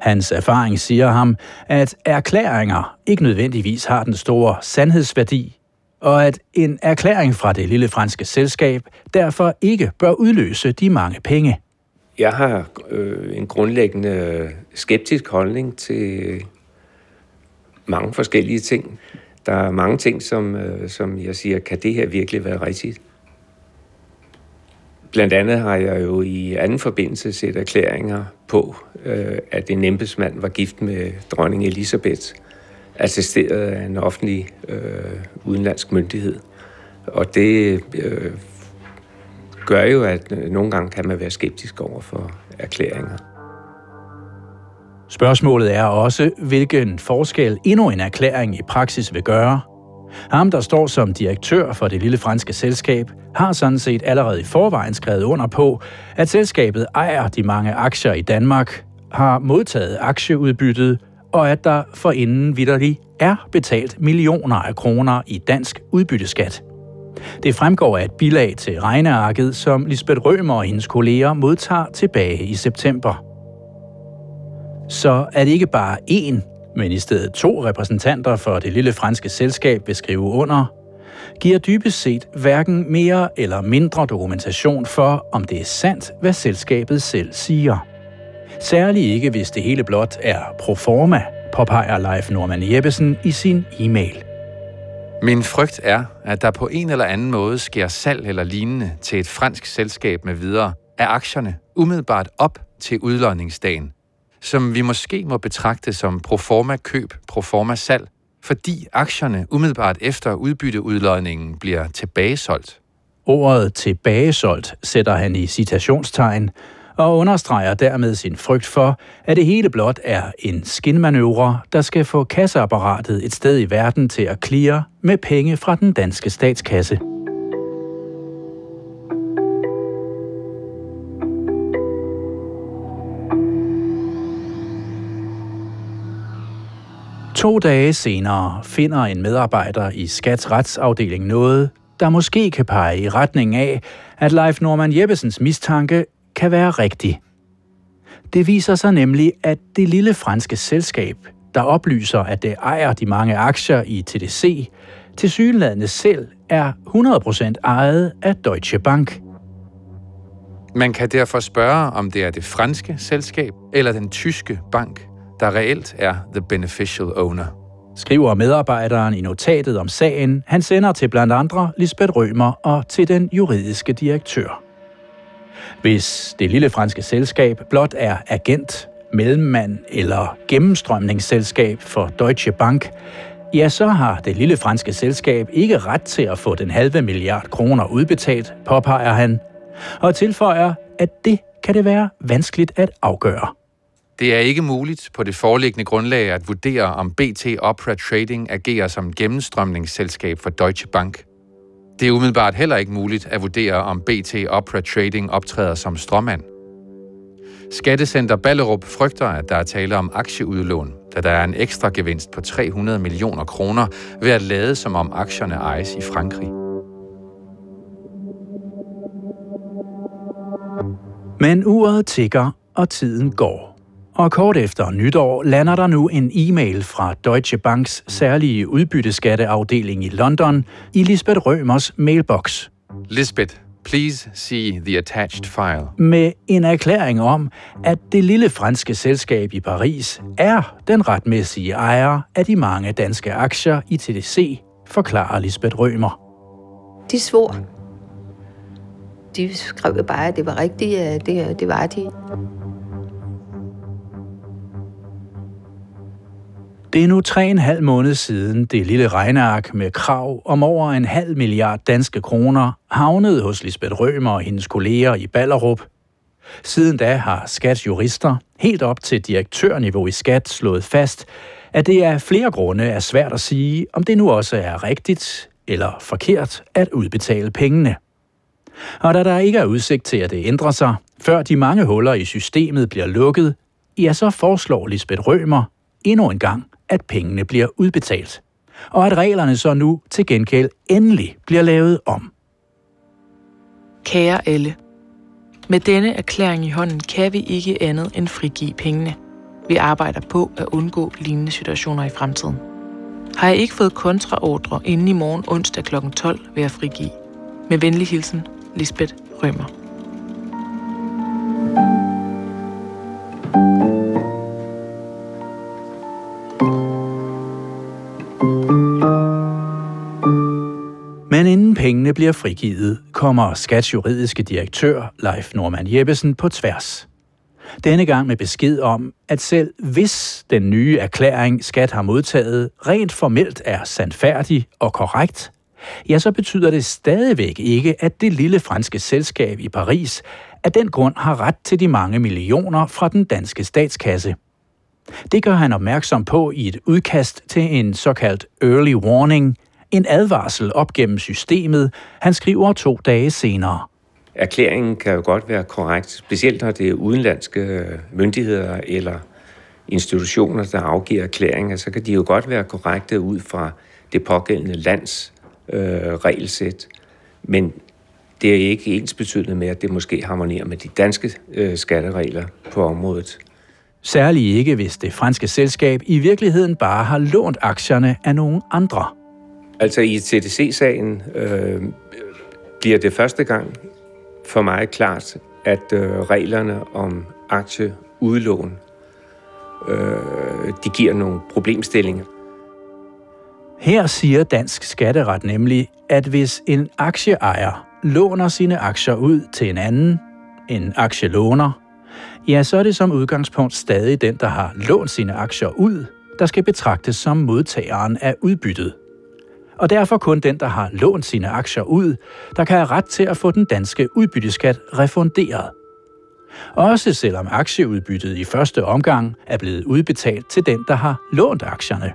Hans erfaring siger ham, at erklæringer ikke nødvendigvis har den store sandhedsværdi, og at en erklæring fra det lille franske selskab derfor ikke bør udløse de mange penge. Jeg har øh, en grundlæggende skeptisk holdning til mange forskellige ting. Der er mange ting, som, øh, som jeg siger, kan det her virkelig være rigtigt? Blandt andet har jeg jo i anden forbindelse set erklæringer på, øh, at en embedsmand var gift med dronning Elisabeth, assisteret af en offentlig øh, udenlandsk myndighed. Og det øh, gør jo, at øh, nogle gange kan man være skeptisk over for erklæringer. Spørgsmålet er også, hvilken forskel endnu en erklæring i praksis vil gøre. Ham, der står som direktør for det lille franske selskab, har sådan set allerede i forvejen skrevet under på, at selskabet ejer de mange aktier i Danmark, har modtaget aktieudbyttet, og at der for inden vidderlig er betalt millioner af kroner i dansk udbytteskat. Det fremgår af et bilag til regnearket, som Lisbeth Rømer og hendes kolleger modtager tilbage i september. Så er det ikke bare én, men i stedet to repræsentanter for det lille franske selskab vil skrive under, giver dybest set hverken mere eller mindre dokumentation for, om det er sandt, hvad selskabet selv siger. Særligt ikke, hvis det hele blot er pro forma, påpeger Leif Norman Jeppesen i sin e-mail. Min frygt er, at der på en eller anden måde sker salg eller lignende til et fransk selskab med videre af aktierne umiddelbart op til udlodningsdagen, som vi måske må betragte som proforma køb, proforma salg, fordi aktierne umiddelbart efter udbytteudlodningen bliver tilbagesolgt. Ordet tilbagesolgt sætter han i citationstegn, og understreger dermed sin frygt for, at det hele blot er en skinmanøvre, der skal få kasseapparatet et sted i verden til at klire med penge fra den danske statskasse. To dage senere finder en medarbejder i Skats retsafdeling noget, der måske kan pege i retning af, at Leif Norman Jeppesens mistanke kan være rigtig. Det viser sig nemlig, at det lille franske selskab, der oplyser, at det ejer de mange aktier i TDC, til synlædende selv er 100% ejet af Deutsche Bank. Man kan derfor spørge, om det er det franske selskab eller den tyske bank, der reelt er the beneficial owner. Skriver medarbejderen i notatet om sagen, han sender til blandt andre Lisbeth Rømer og til den juridiske direktør. Hvis det lille franske selskab blot er agent, mellemmand eller gennemstrømningsselskab for Deutsche Bank, ja, så har det lille franske selskab ikke ret til at få den halve milliard kroner udbetalt, påpeger han, og tilføjer, at det kan det være vanskeligt at afgøre. Det er ikke muligt på det foreliggende grundlag at vurdere, om BT Opera Trading agerer som gennemstrømningsselskab for Deutsche Bank. Det er umiddelbart heller ikke muligt at vurdere, om BT Opera Trading optræder som stråmand. Skattecenter Ballerup frygter, at der er tale om aktieudlån, da der er en ekstra gevinst på 300 millioner kroner ved at lade som om aktierne ejes i Frankrig. Men uret tigger, og tiden går. Og kort efter nytår lander der nu en e-mail fra Deutsche Banks særlige udbytteskatteafdeling i London i Lisbeth Rømers mailbox. Lisbeth, please see the attached file. Med en erklæring om, at det lille franske selskab i Paris er den retmæssige ejer af de mange danske aktier i TDC, forklarer Lisbeth Rømer. De svor. De skrev bare, at det var rigtigt, at det, det var de. Det er nu tre en halv måned siden det lille regneark med krav om over en halv milliard danske kroner havnede hos Lisbeth Rømer og hendes kolleger i Ballerup. Siden da har Skats jurister helt op til direktørniveau i Skat slået fast, at det af flere grunde er svært at sige, om det nu også er rigtigt eller forkert at udbetale pengene. Og da der ikke er udsigt til, at det ændrer sig, før de mange huller i systemet bliver lukket, ja, så foreslår Lisbeth Rømer endnu en gang at pengene bliver udbetalt, og at reglerne så nu til gengæld endelig bliver lavet om. Kære alle, med denne erklæring i hånden kan vi ikke andet end frigive pengene. Vi arbejder på at undgå lignende situationer i fremtiden. Har jeg ikke fået kontraordre inden i morgen onsdag kl. 12 ved at frigive. Med venlig hilsen, Lisbeth Rømer. Inden bliver frigivet, kommer Skats juridiske direktør, Leif Norman Jeppesen, på tværs. Denne gang med besked om, at selv hvis den nye erklæring, Skat har modtaget, rent formelt er sandfærdig og korrekt, ja, så betyder det stadigvæk ikke, at det lille franske selskab i Paris af den grund har ret til de mange millioner fra den danske statskasse. Det gør han opmærksom på i et udkast til en såkaldt early warning – en advarsel op gennem systemet, han skriver to dage senere. Erklæringen kan jo godt være korrekt, specielt når det er udenlandske myndigheder eller institutioner, der afgiver erklæringer, så kan de jo godt være korrekte ud fra det pågældende lands øh, regelsæt. Men det er ikke ens betydende med, at det måske harmonerer med de danske øh, skatteregler på området. Særligt ikke, hvis det franske selskab i virkeligheden bare har lånt aktierne af nogen andre. Altså i TDC-sagen øh, bliver det første gang for mig klart, at øh, reglerne om aktieudlån, øh, de giver nogle problemstillinger. Her siger dansk skatteret nemlig, at hvis en aktieejer låner sine aktier ud til en anden, en aktielåner, ja, så er det som udgangspunkt stadig den, der har lånt sine aktier ud, der skal betragtes som modtageren af udbyttet og derfor kun den, der har lånt sine aktier ud, der kan have ret til at få den danske udbytteskat refunderet. Også selvom aktieudbyttet i første omgang er blevet udbetalt til den, der har lånt aktierne.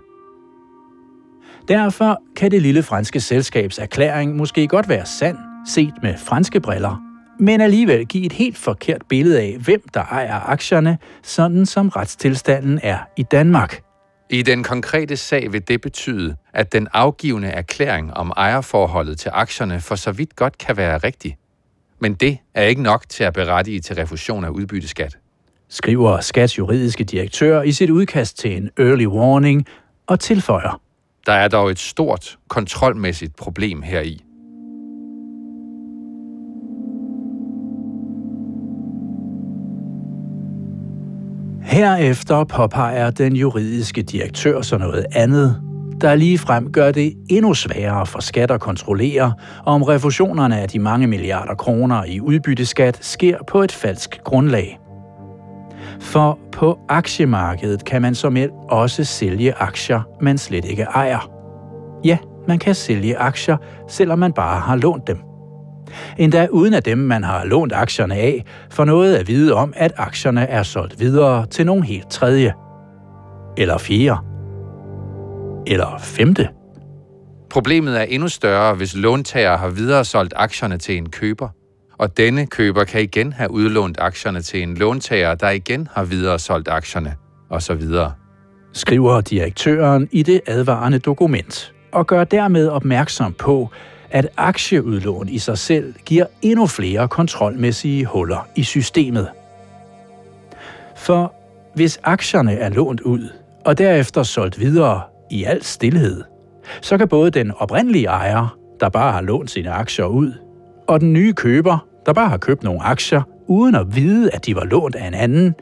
Derfor kan det lille franske selskabs erklæring måske godt være sand, set med franske briller, men alligevel give et helt forkert billede af, hvem der ejer aktierne, sådan som retstilstanden er i Danmark. I den konkrete sag vil det betyde, at den afgivende erklæring om ejerforholdet til aktierne for så vidt godt kan være rigtig. Men det er ikke nok til at berettige til refusion af udbytteskat. Skriver Skats juridiske direktør i sit udkast til en early warning og tilføjer. Der er dog et stort kontrolmæssigt problem heri. Herefter påpeger den juridiske direktør så noget andet, der lige frem gør det endnu sværere for skat at kontrollere, om refusionerne af de mange milliarder kroner i udbytteskat sker på et falsk grundlag. For på aktiemarkedet kan man som også sælge aktier, man slet ikke ejer. Ja, man kan sælge aktier, selvom man bare har lånt dem. Endda uden at dem, man har lånt aktierne af, får noget at vide om, at aktierne er solgt videre til nogen helt tredje. Eller fjerde. Eller femte. Problemet er endnu større, hvis låntager har videre solgt aktierne til en køber, og denne køber kan igen have udlånt aktierne til en låntager, der igen har videre solgt aktierne, osv. Skriver direktøren i det advarende dokument, og gør dermed opmærksom på, at aktieudlån i sig selv giver endnu flere kontrolmæssige huller i systemet. For hvis aktierne er lånt ud og derefter solgt videre i al stillhed, så kan både den oprindelige ejer, der bare har lånt sine aktier ud, og den nye køber, der bare har købt nogle aktier, uden at vide, at de var lånt af en anden,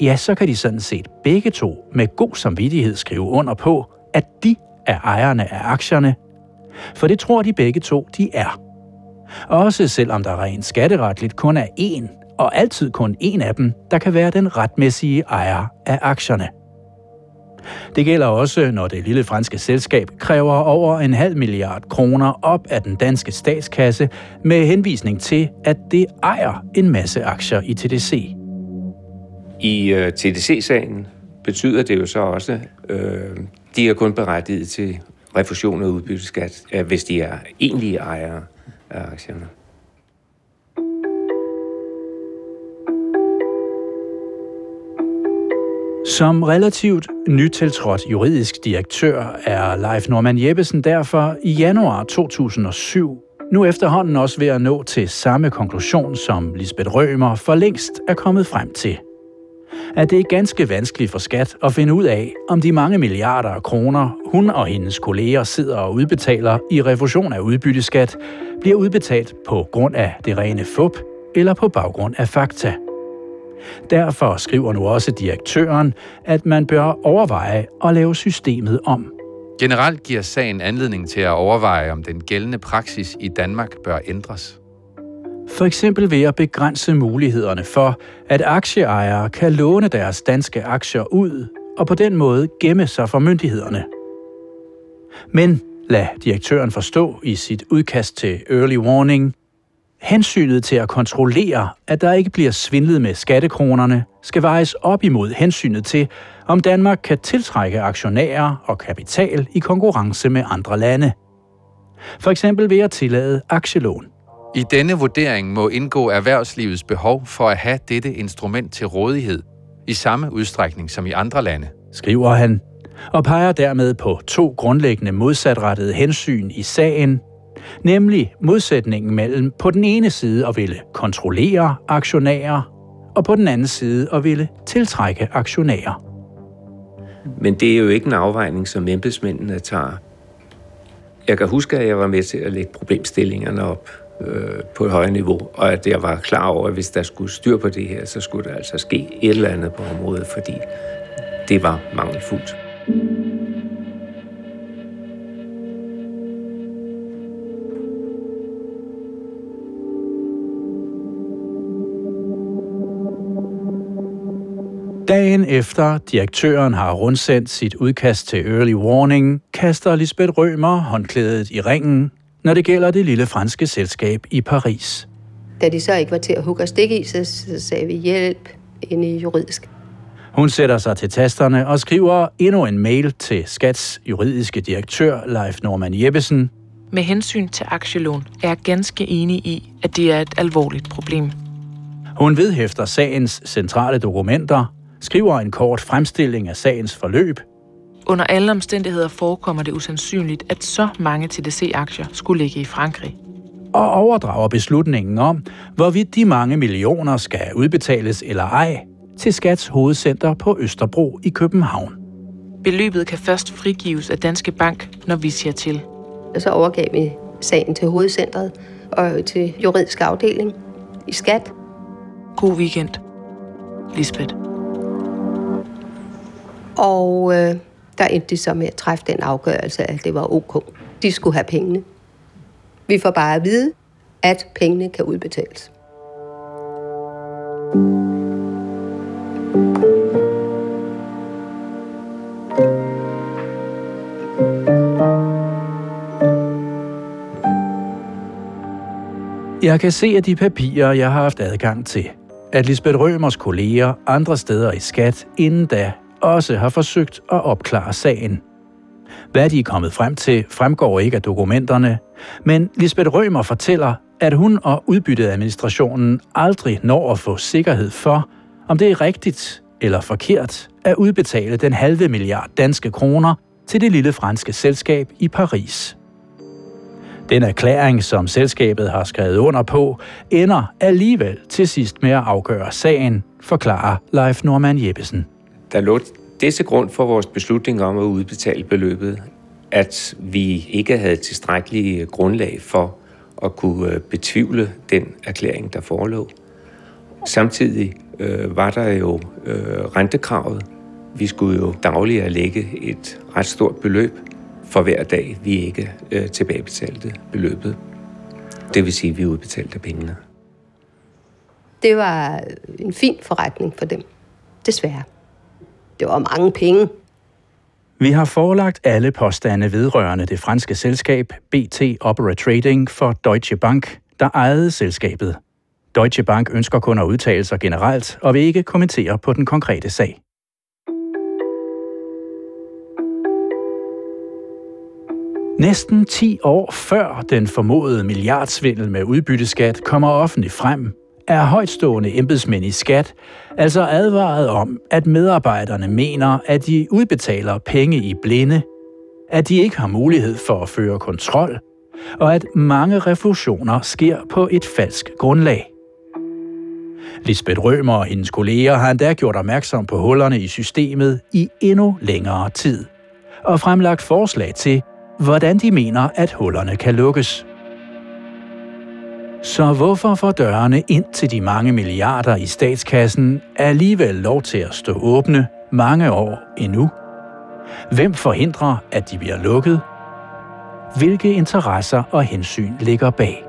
ja, så kan de sådan set begge to med god samvittighed skrive under på, at de er ejerne af aktierne, for det tror de begge to, de er. Også selvom der rent skatteretligt kun er én, og altid kun én af dem, der kan være den retmæssige ejer af aktierne. Det gælder også, når det lille franske selskab kræver over en halv milliard kroner op af den danske statskasse med henvisning til, at det ejer en masse aktier i TDC. I øh, TDC-sagen betyder det jo så også, øh, de er kun berettiget til refusion af udbytteskat, øh, hvis de er egentlige ejere af aktierne. Som relativt nytiltrådt juridisk direktør er Leif Norman Jeppesen derfor i januar 2007 nu efterhånden også ved at nå til samme konklusion, som Lisbeth Rømer for længst er kommet frem til at det er ganske vanskeligt for skat at finde ud af, om de mange milliarder af kroner, hun og hendes kolleger sidder og udbetaler i refusion af udbytteskat, bliver udbetalt på grund af det rene fup eller på baggrund af fakta. Derfor skriver nu også direktøren, at man bør overveje at lave systemet om. Generelt giver sagen anledning til at overveje, om den gældende praksis i Danmark bør ændres. For eksempel ved at begrænse mulighederne for, at aktieejere kan låne deres danske aktier ud og på den måde gemme sig for myndighederne. Men lad direktøren forstå i sit udkast til Early Warning, hensynet til at kontrollere, at der ikke bliver svindlet med skattekronerne, skal vejes op imod hensynet til, om Danmark kan tiltrække aktionærer og kapital i konkurrence med andre lande. For eksempel ved at tillade aktielån. I denne vurdering må indgå erhvervslivets behov for at have dette instrument til rådighed i samme udstrækning som i andre lande. Skriver han, og peger dermed på to grundlæggende modsatrettede hensyn i sagen, nemlig modsætningen mellem på den ene side at ville kontrollere aktionærer, og på den anden side at ville tiltrække aktionærer. Men det er jo ikke en afvejning, som embedsmændene tager. Jeg kan huske, at jeg var med til at lægge problemstillingerne op øh, på et højt niveau, og at jeg var klar over, at hvis der skulle styr på det her, så skulle der altså ske et eller andet på området, fordi det var mangelfuldt. Dagen efter direktøren har rundsendt sit udkast til Early Warning, kaster Lisbeth Rømer håndklædet i ringen når det gælder det lille franske selskab i Paris. Da de så ikke var til at hugge og stikke i, så, så sagde vi hjælp ind i juridisk. Hun sætter sig til tasterne og skriver endnu en mail til Skats juridiske direktør, Leif Norman Jeppesen. Med hensyn til aktielån er jeg ganske enig i, at det er et alvorligt problem. Hun vedhæfter sagens centrale dokumenter, skriver en kort fremstilling af sagens forløb Under alle omstændigheder forekommer det usandsynligt, at så mange TDC-aktier skulle ligge i Frankrig. Og overdrager beslutningen om, hvorvidt de mange millioner skal udbetales eller ej, til Skats hovedcenter på Østerbro i København. Beløbet kan først frigives af Danske Bank, når vi siger til. Og så overgav vi sagen til hovedcentret og til juridisk afdeling i skat. God weekend. Lisbeth. Og øh, der endte de så med at træffe den afgørelse, at det var ok. De skulle have pengene. Vi får bare at vide, at pengene kan udbetales. Jeg kan se af de papirer, jeg har haft adgang til, at Lisbeth Rømers kolleger andre steder i skat inden da også har forsøgt at opklare sagen. Hvad de er kommet frem til, fremgår ikke af dokumenterne, men Lisbeth Rømer fortæller, at hun og udbytteadministrationen aldrig når at få sikkerhed for, om det er rigtigt eller forkert at udbetale den halve milliard danske kroner til det lille franske selskab i Paris. Den erklæring, som selskabet har skrevet under på, ender alligevel til sidst med at afgøre sagen, forklarer Leif Norman Jeppesen. Der lå det til grund for vores beslutning om at udbetale beløbet, at vi ikke havde tilstrækkelige øh, grundlag for at kunne øh, betvivle den erklæring, der forelå. Samtidig øh, var der jo øh, rentekravet. Vi skulle jo dagligt lægge et ret stort beløb for hver dag, vi ikke øh, tilbagebetalte beløbet. Det vil sige, at vi udbetalte pengene. Det var en fin forretning for dem. Desværre. Det var mange penge. Vi har forelagt alle påstande vedrørende det franske selskab BT Opera Trading for Deutsche Bank, der ejede selskabet. Deutsche Bank ønsker kun at udtale sig generelt og vil ikke kommentere på den konkrete sag. Næsten 10 år før den formodede milliardsvindel med udbytteskat kommer offentligt frem, er højtstående embedsmænd i skat altså advaret om, at medarbejderne mener, at de udbetaler penge i blinde, at de ikke har mulighed for at føre kontrol, og at mange refusioner sker på et falsk grundlag. Lisbeth Rømer og hendes kolleger har endda gjort opmærksom på hullerne i systemet i endnu længere tid, og fremlagt forslag til, hvordan de mener, at hullerne kan lukkes. Så hvorfor får dørene ind til de mange milliarder i statskassen alligevel lov til at stå åbne mange år endnu? Hvem forhindrer, at de bliver lukket? Hvilke interesser og hensyn ligger bag?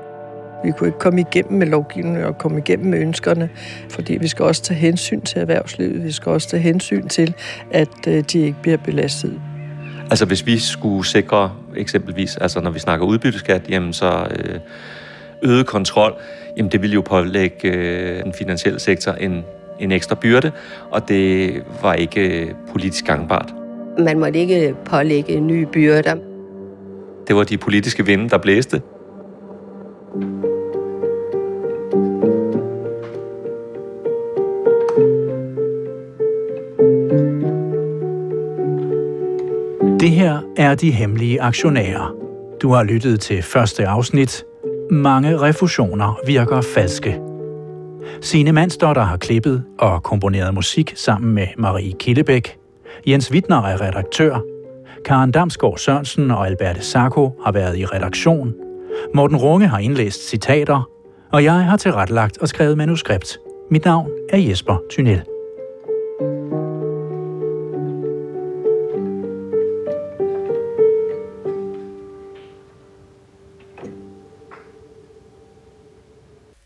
Vi kunne ikke komme igennem med lovgivningen og komme igennem med ønskerne, fordi vi skal også tage hensyn til erhvervslivet. Vi skal også tage hensyn til, at øh, de ikke bliver belastet. Altså hvis vi skulle sikre eksempelvis, altså når vi snakker udbytteskat, jamen så øh, øget kontrol, jamen det ville jo pålægge øh, den finansielle sektor en, en ekstra byrde, og det var ikke øh, politisk gangbart. Man måtte ikke pålægge nye byrder. Det var de politiske vinde, der blæste. Det her er de hemmelige aktionærer. Du har lyttet til første afsnit. Mange refusioner virker falske. Sine Mansdotter har klippet og komponeret musik sammen med Marie Killebæk. Jens Wittner er redaktør. Karen Damsgaard Sørensen og Alberte Sacco har været i redaktion. Morten Runge har indlæst citater. Og jeg har tilrettelagt og skrevet manuskript. Mit navn er Jesper Thynel.